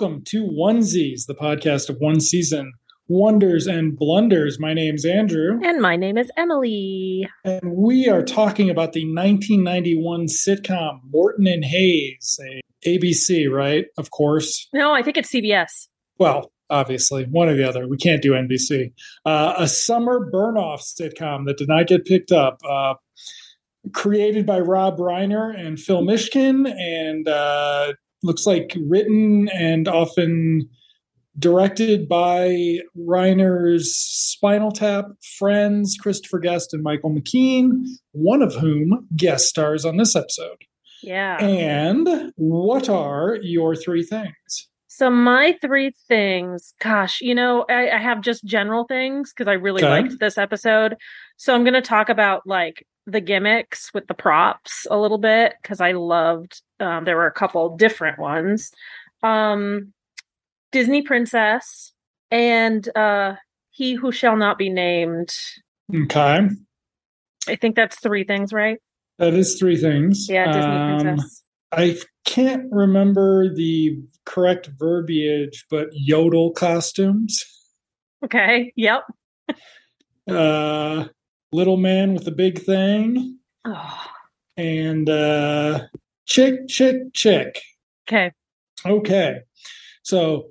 welcome to Onesies, the podcast of one season, wonders and blunders. My name's Andrew, And my name is Emily. and we are talking about the 1991 sitcom Morton and Hayes, a ABC, right? Of course. No, I think it's CBS. Well, obviously, one or the other. We can't do NBC. Uh, a summer burn-off sitcom that did not get picked up. Uh, created by Rob Reiner and Phil Mishkin, and uh, looks like written and often directed by Reiner's Spinal Tap friends, Christopher Guest and Michael McKean, one of whom guest stars on this episode. Yeah. And what are your three things? So my three things, gosh, you know, I, I have just general things because I really Okay. liked this episode. So I'm going to talk about like the gimmicks with the props a little bit because I loved. Um, there were a couple different ones. Um, Disney Princess and uh, He Who Shall Not Be Named. Okay. I think that's three things, right? That is three things. Yeah, Disney Um, Princess. I can't remember the correct verbiage, but yodel costumes. Okay. Yep. Uh, little man with the big thing, Oh, and uh, chick, chick, chick. okay. Okay. So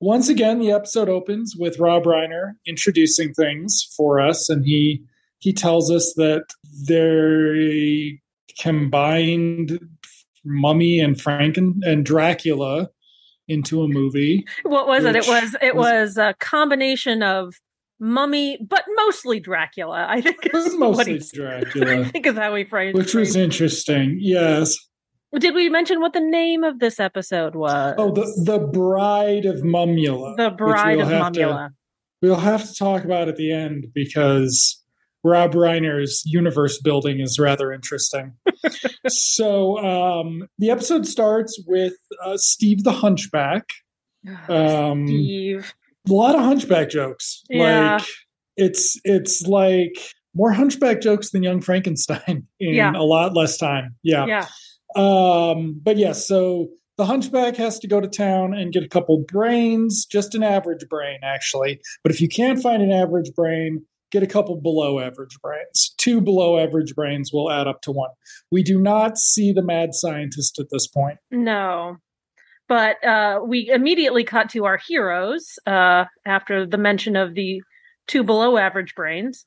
once again, the episode opens with Rob Reiner introducing things for us, and he he tells us that they combined Mummy and Franken and Dracula into a movie. What was it? It was it was- was a combination of mummy, but mostly Dracula. I think It was mostly he- I think is how we phrased. which was interesting. Yes. Did we mention what the name of this episode was? Oh, the the Bride of Mumula. the Bride of have to- Mumula. we'll have to talk about at the end because Rob Reiner's universe building is rather interesting. so um, the episode starts with uh, Steve the Hunchback. Um, Steve. a lot of Hunchback jokes. Yeah. Like it's it's like more Hunchback jokes than Young Frankenstein in Yeah. a lot less time. Yeah. Yeah. Um, but yes, so the hunchback has to go to town and get a couple brains, just an average brain, actually. But if you can't find an average brain, get a couple below average brains. Two below average brains will add up to one. We do not see the mad scientist at this point. No. But uh, we immediately cut to our heroes uh, after the mention of the two below average brains.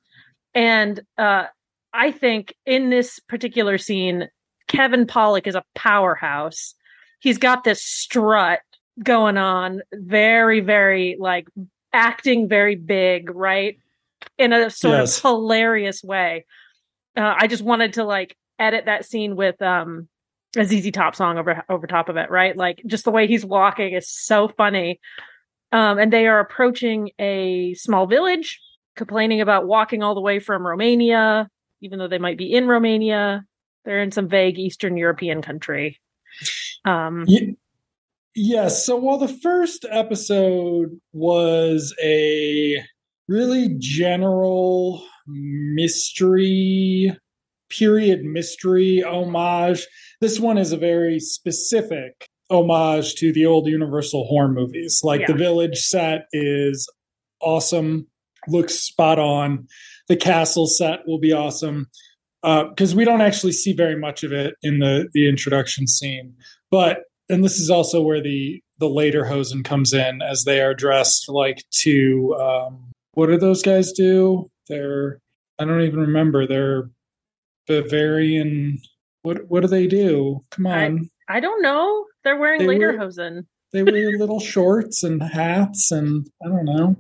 And uh, I think in this particular scene, Kevin Pollak is a powerhouse. He's got this strut going on, very, very like acting very big, right? In a sort Yes. of hilarious way. Uh, I just wanted to like edit that scene with um a ZZ Top song over over top of it, right? Like just the way he's walking is so funny. Um, and they are approaching a small village, complaining about walking all the way from Romania, even though they might be in Romania. They're in some vague Eastern European country. Um, Ye- Yes. So while the first episode was a really general mystery, period mystery homage, this one is a very specific homage to the old Universal horror movies. Like the village set is awesome, looks spot on. The castle set will be awesome because we don't actually see very much of it in the the introduction scene, but and this is also where the the lederhosen comes in as they are dressed like to um, what do those guys do? They're I don't even remember. They're Bavarian. What what do they do? Come on, I don't know. They're wearing They lederhosen. they wear little shorts and hats and I don't know.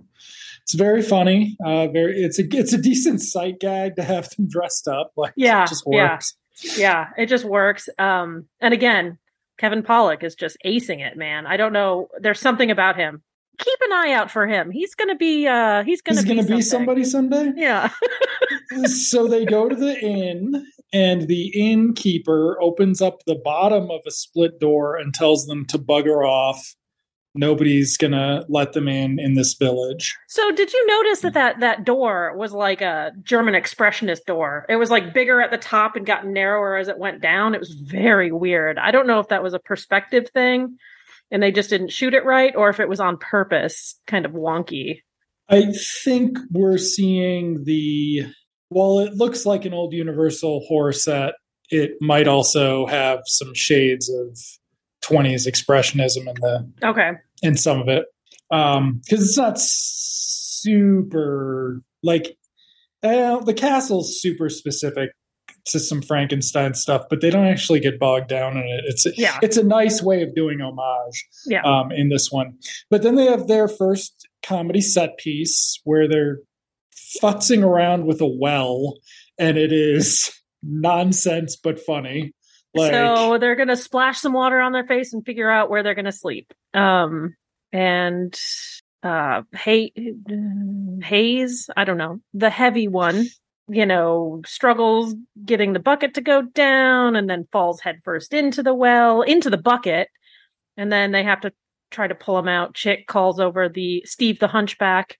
It's very funny. Uh, very it's a it's a decent sight gag to have them dressed up. Like Yeah, it just yeah. works. Yeah, it just works. Um, and again, Kevin Pollak is just acing it, man. I don't know. There's something about him. Keep an eye out for him. He's gonna be. Uh, he's gonna He's be, gonna be somebody someday. Yeah. so they go to the inn and the innkeeper opens up the bottom of a split door and tells them to bugger off nobody's gonna let them in in this village. So, did you notice that that that door was like a German expressionist door? It was like bigger at the top and got narrower as it went down. It was very weird. I don't know if that was a perspective thing, and they just didn't shoot it right, or if it was on purpose, kind of wonky. I think we're seeing the while it looks like an old Universal horror set, it might also have some shades of 20s expressionism in the Okay. in some of it um because it's not super like uh, the castle's super specific to some frankenstein stuff but they don't actually get bogged down in it it's Yeah. it's a nice way of doing homage Yeah. um in this one but then they have their first comedy set piece where they're futzing around with a well and it is nonsense but funny like so they're gonna splash some water on their face and figure out where they're gonna sleep. Um, and uh, hay I don't know, the heavy one, you know, struggles getting the bucket to go down, and then falls headfirst into the well, into the bucket, and then they have to try to pull him out. Chick calls over the Steve the Hunchback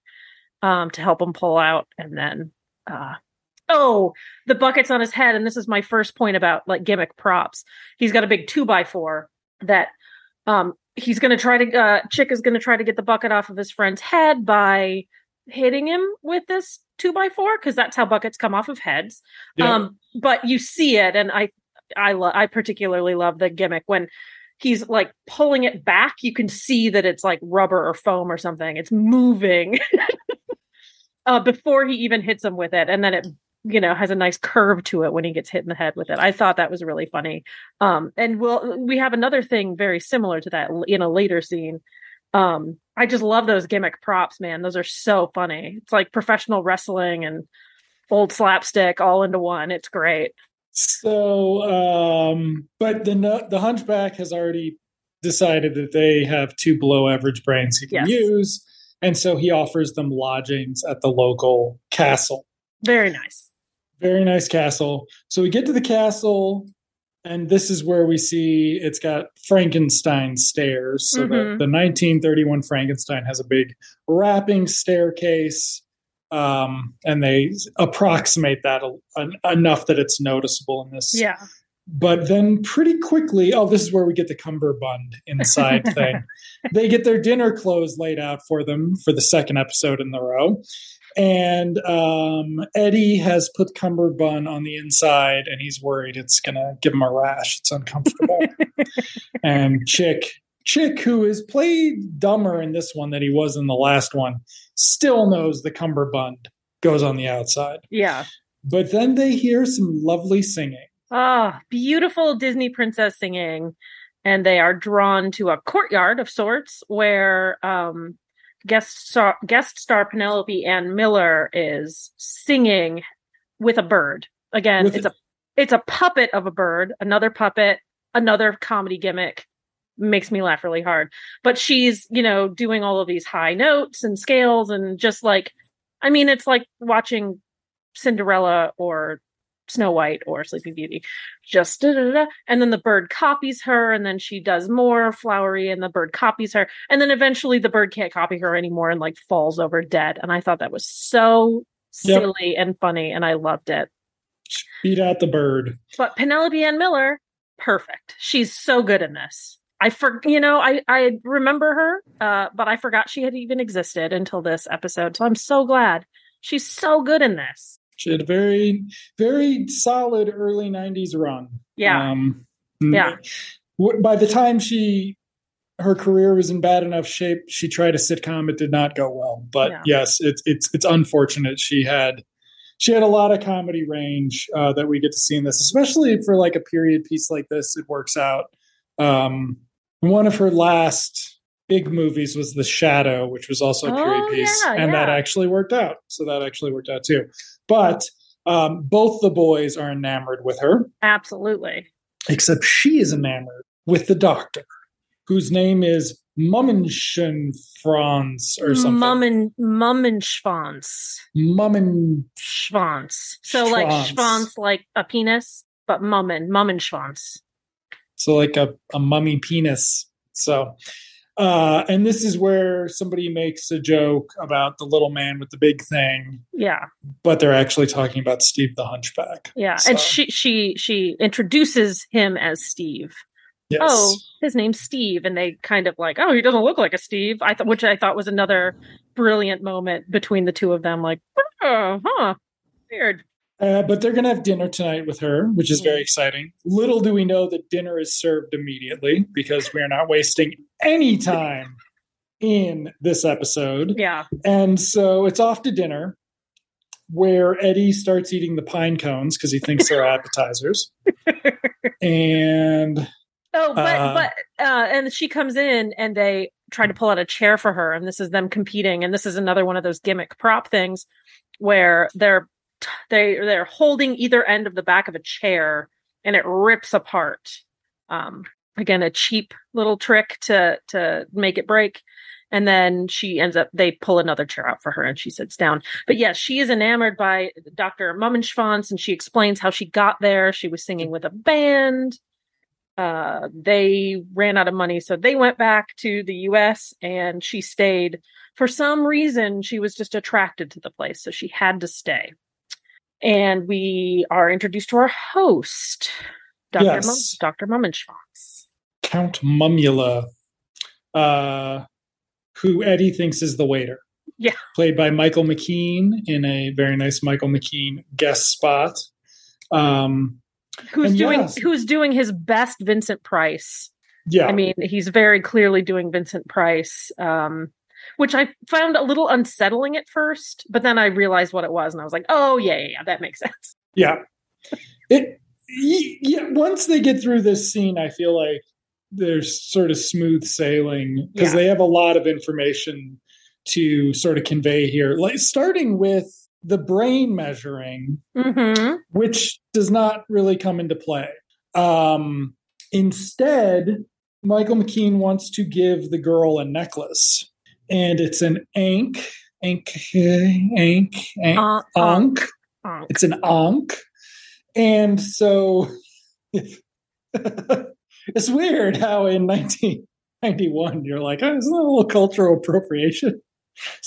um, to help him pull out, and then uh, oh, the bucket's on his head, and this is my first point about like gimmick props. He's got a big two by four that um he's gonna try to uh Chick is gonna try to get the bucket off of his friend's head by hitting him with this two by four because that's how buckets come off of heads. yeah. Um, but you see it, and I I lo- I particularly love the gimmick when he's like pulling it back. You can see that it's like rubber or foam or something. It's moving uh, before he even hits him with it, and then it you know has a nice curve to it when he gets hit in the head with it. I thought that was really funny. Um, and we'll we have another thing very similar to that in a later scene. Um, I just love those gimmick props, man. Those are so funny. It's like professional wrestling and old slapstick all into one. It's great. So, um, but the the hunchback has already decided that they have two below average brains he can Yes. use, and so he offers them lodgings at the local castle. Very nice. Very nice castle. So we get to the castle, and this is where we see it's got Frankenstein stairs. So Mhm. the, the 1931 Frankenstein has a big wrapping staircase. Um, and they approximate that a, enough that it's noticeable in this Yeah. but then pretty quickly, oh, this is where we get the cummerbund inside thing. They get their dinner clothes laid out for them for the second episode in the row. And um, Eddie has put cummerbund on the inside, and he's worried it's going to give him a rash. It's uncomfortable. and Chick, Chick, who is played dumber in this one than he was in the last one, still knows the cummerbund goes on the outside. Yeah. But then they hear some lovely singing. Ah, beautiful Disney princess singing. And they are drawn to a courtyard of sorts where um, guest star, guest star Penelope Ann Miller is singing with a bird. Again, With it's a- a it's a puppet of a bird, another puppet, another comedy gimmick. Makes me laugh really hard. But she's, you know, doing all of these high notes and scales and just like I mean, it's like watching Cinderella or Snow White or Sleeping Beauty. Just da, da, da, and then the bird copies her, and then she does more flowery, and the bird copies her, and then eventually the bird can't copy her anymore and like falls over dead. And I thought that was so Yep. silly and funny, and I loved it. Beat out the bird. But Penelope Ann Miller, perfect. She's so good in this. I for you know I I remember her, uh, but I forgot she had even existed until this episode. So I'm so glad she's so good in this. She had a very, very solid early '90s run. Yeah. Um, Yeah. By the time she, her career was in bad enough shape, she tried a sitcom. It did not go well. But Yeah. yes, it's it's it's unfortunate. She had, she had a lot of comedy range uh, that we get to see in this, especially for like a period piece like this. It works out. Um, one of her last big movies was The Shadow, which was also a period Oh, piece, yeah, and that actually worked out. So that actually worked out too. But um, both the boys are enamored with her, Absolutely. except she is enamored with the doctor, whose name is Mummenschen Franz or something. Mummen Mummenschwanz. Mummen. Schwanz. So like Schwanz. Schwanz like a penis, but Mummen, Mummenschwanz. So like a, a mummy penis. So Uh, and this is where somebody makes a joke about the little man with the big thing, Yeah. but they're actually talking about Steve the Hunchback. Yeah. So, And she she she introduces him as Steve. yes. Oh, his name's Steve, and they kind of like, oh, he doesn't look like a Steve. I thought, which I thought was another brilliant moment between the two of them. Like, oh, huh, weird. Uh, but they're going to have dinner tonight with her, which is very exciting. Little do we know that dinner is served immediately because we are not wasting any time in this episode. Yeah, And so it's off to dinner where Eddie starts eating the pine cones because he thinks they're appetizers. and Oh, but Uh, but uh and she comes in and they try to pull out a chair for her and this is them competing and this is another one of those gimmick prop things where they're they they're holding either end of the back of a chair and it rips apart. Um again a cheap little trick to to make it break. And then she ends up they pull another chair out for her and she sits down. But yes she is enamored by dr mummenschwanz and she explains how she got there. She was singing with a band. Uh they ran out of money so they went back to the US and she stayed. For some reason she was just attracted to the place so she had to stay and we are introduced to our host Dr. Yes. Mum- Dr. Mummenschwanz Count Mumula, uh, who Eddie thinks is the waiter. Yeah. Played by Michael McKean in a very nice Michael McKean guest spot. Um, who's doing yes. who's doing his best Vincent Price yeah. I mean, he's very clearly doing Vincent Price, um, which I found a little unsettling at first, but then I realized what it was, and I was like, "Oh yeah, yeah, yeah that makes sense." Yeah. It yeah, once they get through this scene, I feel like there's sort of smooth sailing because Yeah. they have a lot of information to sort of convey here. Like starting with the brain measuring, hmm which does not really come into play. Um instead, Michael McKean wants to give the girl a necklace. And it's an ankh, ankh, ankh, ankh, Uh, ankh. uh, It's an ankh. And so it's weird how in 1991 you're like, oh, isn't that a little cultural appropriation?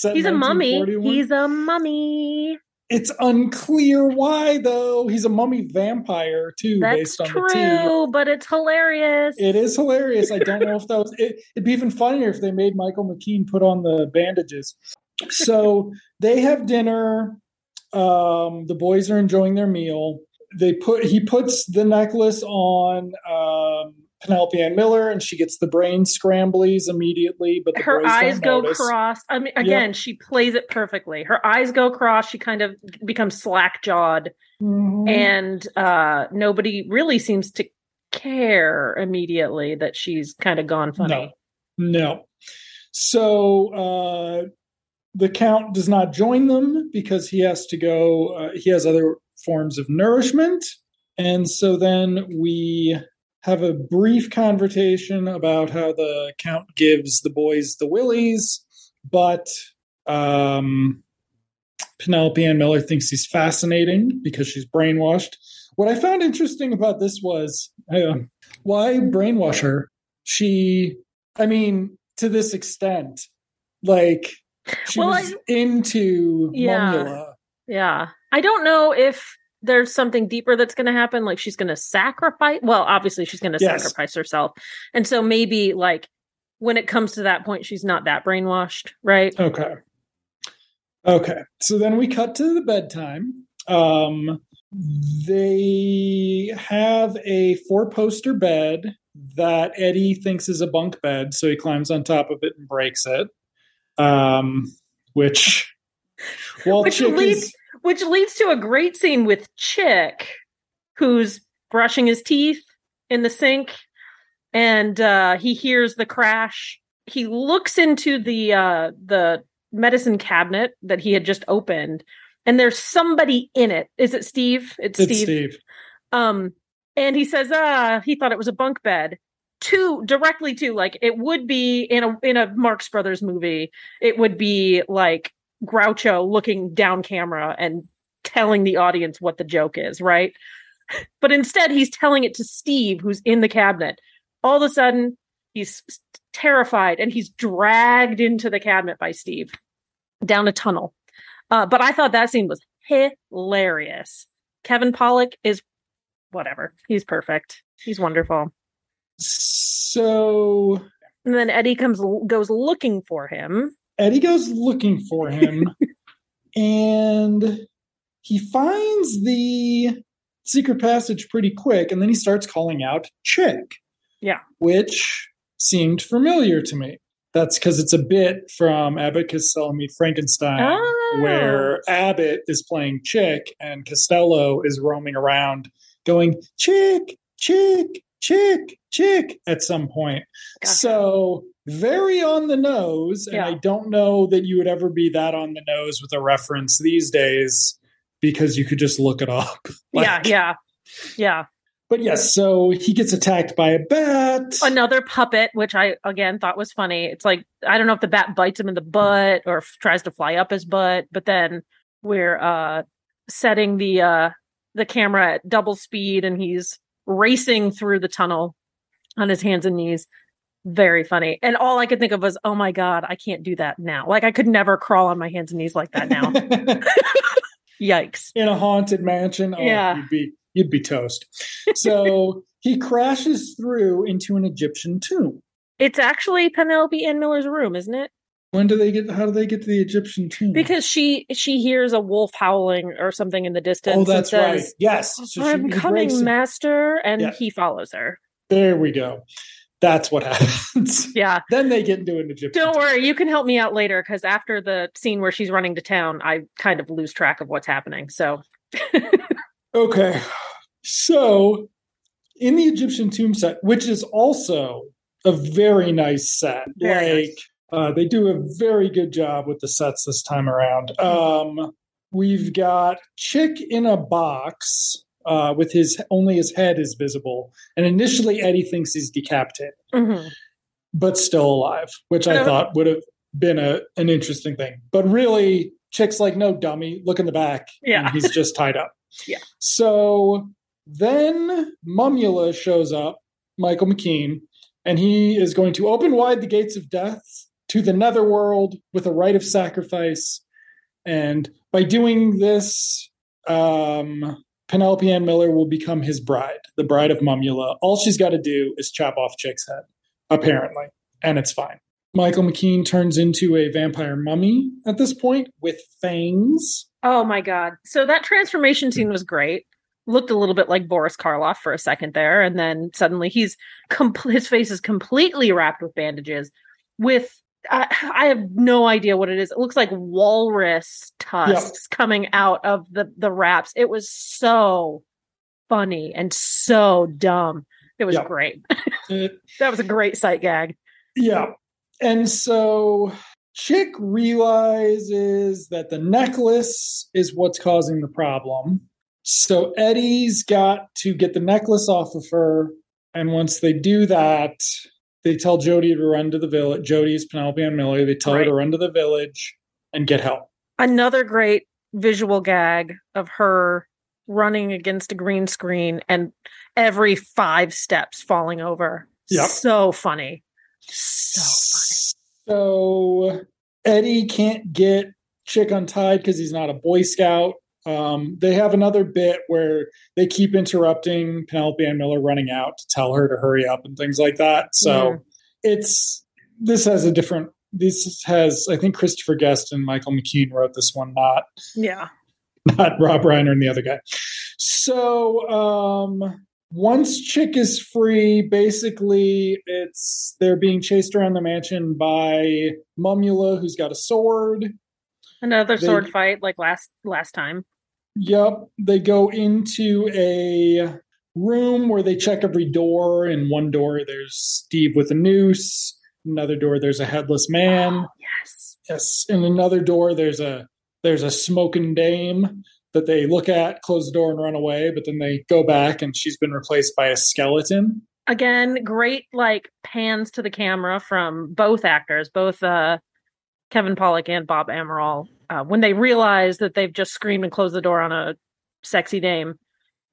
He's a mummy. He's a mummy. It's unclear why, though. He's a mummy vampire, too, That's based on the tea. true, but it's hilarious. It is hilarious. I don't know if that was. It, it'd be even funnier if they made Michael McKean put on the bandages. So they have dinner. Um, the boys are enjoying their meal. They put he puts the necklace on um, Penelope Ann Miller, and she gets the brain scramblies immediately. But the her eyes go notice. cross. I mean, again, she plays it perfectly. Her eyes go cross. She kind of becomes slack jawed. Mhm. and uh nobody really seems to care immediately that she's kind of gone funny. No. No. So uh, the count does not join them because he has to go, uh, he has other forms of nourishment. And so then we have a brief conversation about how the count gives the boys the willies, but um, Penelope Ann Miller thinks he's fascinating because she's brainwashed. What I found interesting about this was uh, why brainwash her? She, I mean, to this extent, like she Well, was I- into Yeah. Yeah. I don't know if there's something deeper that's going to happen like she's going to sacrifice well obviously she's going to Yes. sacrifice herself. And so maybe like when it comes to that point she's not that brainwashed, right? Okay. Okay. So then we cut to the bedtime. Um, they have a four poster bed that Eddie thinks is a bunk bed, so he climbs on top of it and breaks it. Um, which, well, Which leads- is, Which leads to a great scene with Chick who's brushing his teeth in the sink and uh he hears the crash. He looks into the uh the medicine cabinet that he had just opened and there's somebody in it. Is it Steve? It's, it's Steve. Steve. Um and he says ah he thought it was a bunk bed. To directly to like it would be in a in a Marx Brothers movie. It would be like Groucho looking down camera and telling the audience what the joke is, right? But instead, he's telling it to Steve, who's in the cabinet. All of a sudden, he's terrified, and he's dragged into the cabinet by Steve down a tunnel. Uh, but I thought that scene was hilarious. Kevin Pollak is whatever. He's perfect. He's wonderful. So And then Eddie comes goes looking for him. Eddie goes looking for him and he finds the secret passage pretty quick and then he starts calling out Chick. Yeah. Which seemed familiar to me. That's because it's a bit from Abbott Costello Meet Frankenstein, Oh. where Abbott is playing Chick and Costello is roaming around going, Chick, Chick, Chick, Chick at some point. Gotcha. So very on the nose. And Yeah. I don't know that you would ever be that on the nose with a reference these days because you could just look it up. yeah, yeah. Yeah. But yes, so he gets attacked by a bat. Another puppet, which I again thought was funny. It's like I don't know if the bat bites him in the butt or f- tries to fly up his butt, but then we're uh setting the uh the camera at double speed and he's racing through the tunnel on his hands and knees. Very funny. And all I could think of was, oh my God, I can't do that now. Like I could never crawl on my hands and knees like that now. Yikes. In a haunted mansion. Oh, Yeah. you'd be you'd be toast. So he crashes through into an Egyptian tomb. It's actually Penelope Ann Miller's room, isn't it? When do they get how do they get to the Egyptian tomb? Because she she hears a wolf howling or something in the distance. Oh, that's right. Yes. Oh, so I'm he coming, master, and Yeah. he follows her. There we go. That's what happens. Yeah. then they get into an Egyptian. Don't tomb. worry, you can help me out later because after the scene where she's running to town, I kind of lose track of what's happening. So Okay. So, in the Egyptian tomb set, which is also a very nice set, Very like uh, they do a very good job with the sets this time around. Um, we've got Chick in a box uh, with his only his head is visible, and initially Eddie thinks he's decapitated, Mhm. but still alive, which I thought would have been a an interesting thing. But really, Chick's like, no, dummy, look in the back. Yeah. and he's just tied up. Yeah. So then Mumula shows up, Michael McKean, and he is going to open wide the gates of death to the netherworld with a rite of sacrifice. And by doing this, um, Penelope Ann Miller will become his bride, the bride of Mumula. All she's got to do is chop off Chick's head, apparently, and it's fine. Michael McKean turns into a vampire mummy at this point with fangs. oh my god! So that transformation scene was great. Looked a little bit like Boris Karloff for a second there, and then suddenly he's com- his face is completely wrapped with bandages. With I, I have no idea what it is. It looks like walrus tusks coming out of the the wraps. It was so funny and so dumb. It was Yeah. great. That was a great sight gag. Yeah. And so Chick realizes that the necklace is what's causing the problem. So Eddie's got to get the necklace off of her. And once they do that, they tell Jody to run to the village. Jody is Penelope Ann Miller. They tell her to run to the village and get help. Another great visual gag of her running against a green screen and every five steps falling over. Yep. So funny. So funny. So Eddie can't get Chick untied because he's not a Boy Scout. Um, they have another bit where they keep interrupting Penelope Ann Miller running out to tell her to hurry up and things like that. So Mhm. it's this has a different. This has I think Christopher Guest and Michael McKean wrote this one, not Yeah. not Rob Reiner and the other guy. So um, once Chick is free, basically it's they're being chased around the mansion by Mumula, who's got a sword. Another They- sword fight like last last time. Yep, they go into a room where they check every door. In one door, there's Steve with a noose. Another door, there's a headless man. Oh, yes. Yes, in another door, there's a there's a smoking dame that they look at, close the door, and run away. But then they go back, and she's been replaced by a skeleton. Again, great like pans to the camera from both actors, both uh Kevin Pollak and Bob Amaral, uh, when they realize that they've just screamed and closed the door on a sexy dame.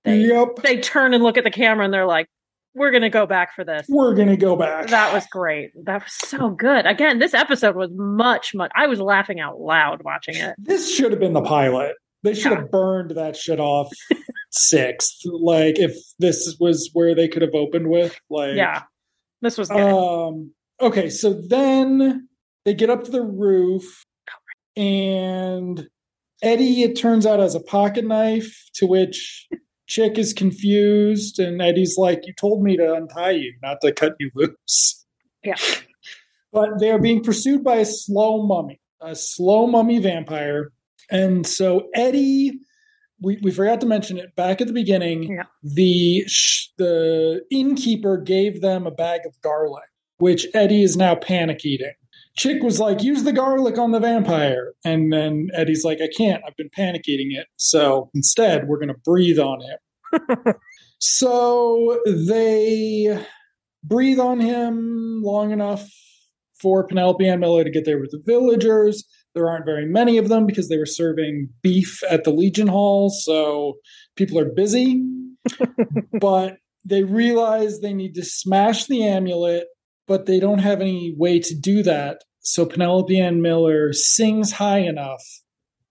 They yep. they turn and look at the camera and they're like, we're gonna go back for this. We're gonna go back. That was great. That was so good. Again, this episode was much, much. I was laughing out loud watching it. This should have been the pilot. They should Yeah. have burned that shit off sixth. Like if this was where they could have opened with. Like Yeah, this was good. Um. Okay, so then they get up to the roof, and Eddie, it turns out, has a pocket knife. To which Chick is confused, and Eddie's like, "You told me to untie you, not to cut you loose." Yeah. But they are being pursued by a slow mummy, a slow mummy vampire, and so Eddie. We, we forgot to mention it back at the beginning. Yeah. The sh- the innkeeper gave them a bag of garlic, which Eddie is now panic eating. Chick was like, use the garlic on the vampire. And then Eddie's like, I can't. I've been panic eating it. So instead, we're going to breathe on him. so they breathe on him long enough for Penelope Ann Miller to get there with the villagers. There aren't very many of them because they were serving beef at the Legion Hall. So people are busy. but they realize they need to smash the amulet but they don't have any way to do that. So Penelope Ann Miller sings high enough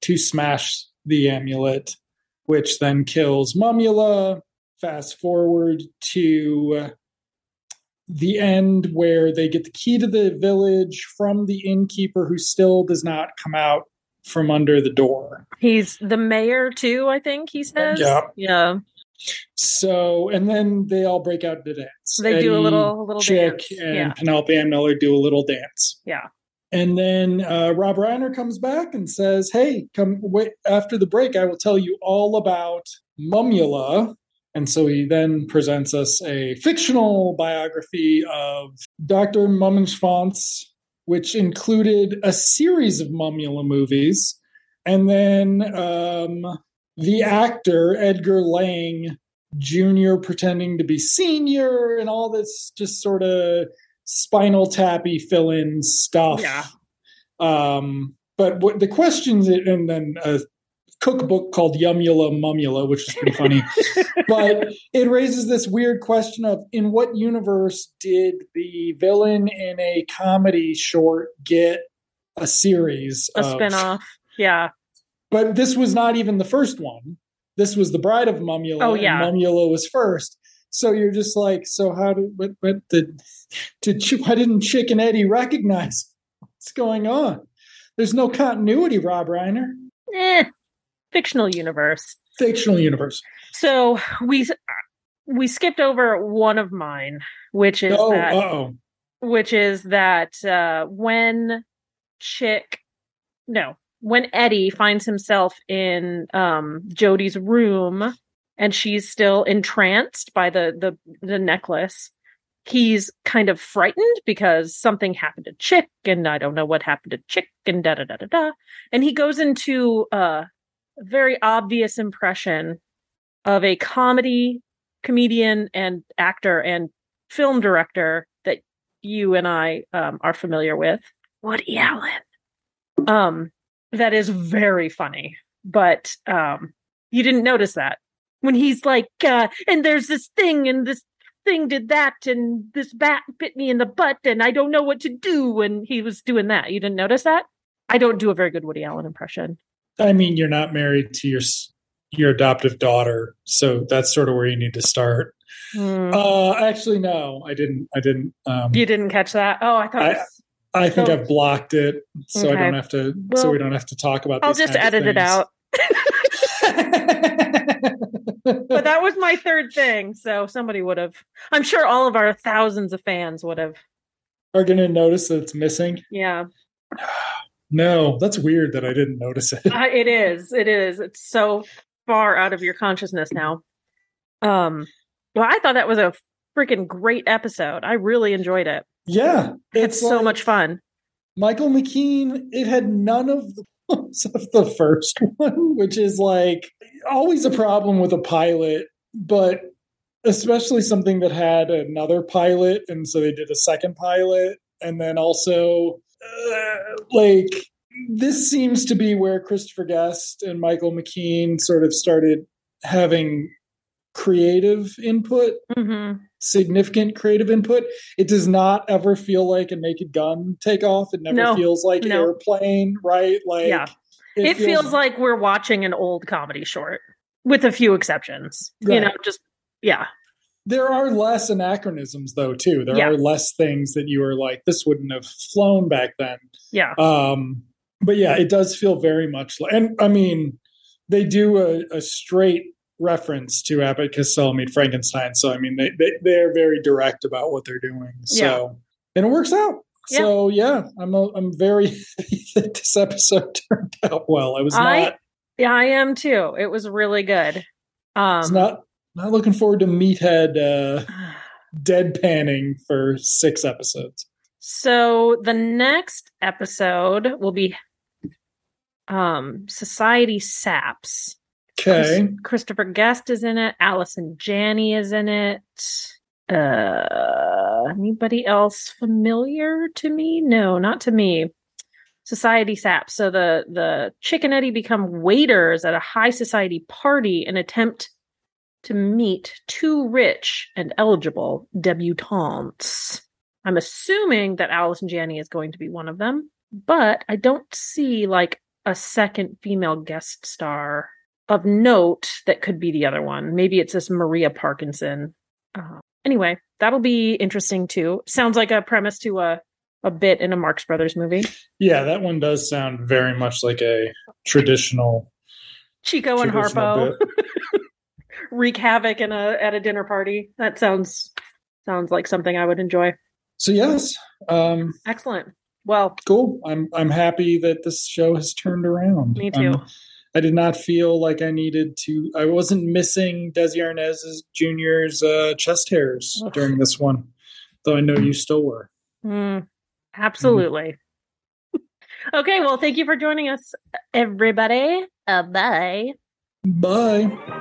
to smash the amulet, which then kills Mumula. Fast forward to the end where they get the key to the village from the innkeeper who still does not come out from under the door. He's the mayor too. I think he says. Yeah. Yeah. So, and then they all break out to dance. They do a little- a little Chick dance. and Yeah. Penelope Ann Miller do a little dance. Yeah. And then uh, Rob Reiner comes back and says, "Hey, come wait after the break. I will tell you all about Mumula." And so he then presents us a fictional biography of Dr. Mummenschwanz, which included a series of Mumula movies, and then um, the actor Edgar Lang Jr. pretending to be senior, and all this just sort of spinal tappy fill in stuff. Yeah. Um, but what the questions, and then a cookbook called Yumula Mumula, which is pretty funny. but it raises this weird question of in what universe did the villain in a comedy short get a series? A of- spinoff. Yeah. But this was not even the first one. This was the Bride of Mumula. Oh, yeah. Mumula was first. So you're just like, so how did what, what did did Ch- why didn't Chick and Eddie recognize what's going on? There's no continuity, Rob Reiner. Eh. Fictional universe. Fictional universe. So we we skipped over one of mine, which is Oh, that oh. which is that uh, when Chick, no, when Eddie finds himself in um, Jody's room and she's still entranced by the the the necklace, he's kind of frightened because something happened to Chick, and I don't know what happened to Chick, and da da da da da, and he goes into uh, a very obvious impression of a comedy comedian and actor and film director that you and I um, are familiar with, Woody Allen. Um, that is very funny, but um, you didn't notice that when he's like, uh, and there's this thing, and this thing did that, and this bat bit me in the butt, and I don't know what to do. When he was doing that, you didn't notice that. I don't do a very good Woody Allen impression. I mean, you're not married to your your adoptive daughter, so that's sort of where you need to start. Hmm. Uh, actually, no, I didn't. I didn't. Um, you didn't catch that? Oh, I thought. I- was- I think So- I've blocked it, so I don't have to. so we don't have to talk about. I'll just edit it out. but that was my third thing. So somebody would have. I'm sure all of our thousands of fans would have. are going to notice that it's missing. Yeah, No, that's weird that I didn't notice it. I, it is. It is. It's so far out of your consciousness now. Um. Well, I thought that was a freaking great episode. I really enjoyed it. Yeah, It's, so like much fun. Michael McKean. It had none of the problems of the first one, which is like always a problem with a pilot, but especially something that had another pilot, and so they did a second pilot, and then also uh, like this seems to be where Christopher Guest and Michael McKean sort of started having creative input, hmm significant creative input. It does not ever feel like a naked gun takeoff. It never No, feels like no. airplane, right? Like Yeah. It, feels, like we're watching an old comedy short, with a few exceptions. You know, just yeah, there are less anachronisms though too. There Yeah. are less things that you are like this wouldn't have flown back then. yeah, Um, but yeah, it does feel very much like, and I mean, they do a, a straight reference to Abbott Costello meet Frankenstein. So I mean, they, they they're very direct about what they're doing. So and it works out. So yeah, I'm a, I'm very happy that this episode turned out well. I was I- not yeah. I am too. It was really good. I Um, not not looking forward to Meathead uh, deadpanning for six episodes. So the next episode will be um Society Saps. Okay. Christopher Guest is in it. Allison Janney is in it. Uh anybody else familiar to me? No, not to me. Society Saps. So the the Chickanetti become waiters at a high society party and attempt to meet two rich and eligible debutantes. I'm assuming that Allison Janney is going to be one of them, but I don't see like a second female guest star of note that could be the other one. Maybe it's this Maria Parkinson. Uh, anyway, that'll be interesting too. Sounds like a premise to a a bit in a Marx Brothers movie. Yeah, that one does sound very much like a traditional. Chico and Harpo wreak havoc in a at a dinner party. That sounds sounds like something I would enjoy. So yes, um, Excellent. Well, cool. I'm I'm happy that this show has turned around. me too. Um, I did not feel like I needed to. I wasn't missing Desi Arnaz's Junior's uh, chest hairs Ugh. during this one, though I know you still were. Mm, absolutely. okay, well, thank you for joining us, everybody. Uh, bye. Bye.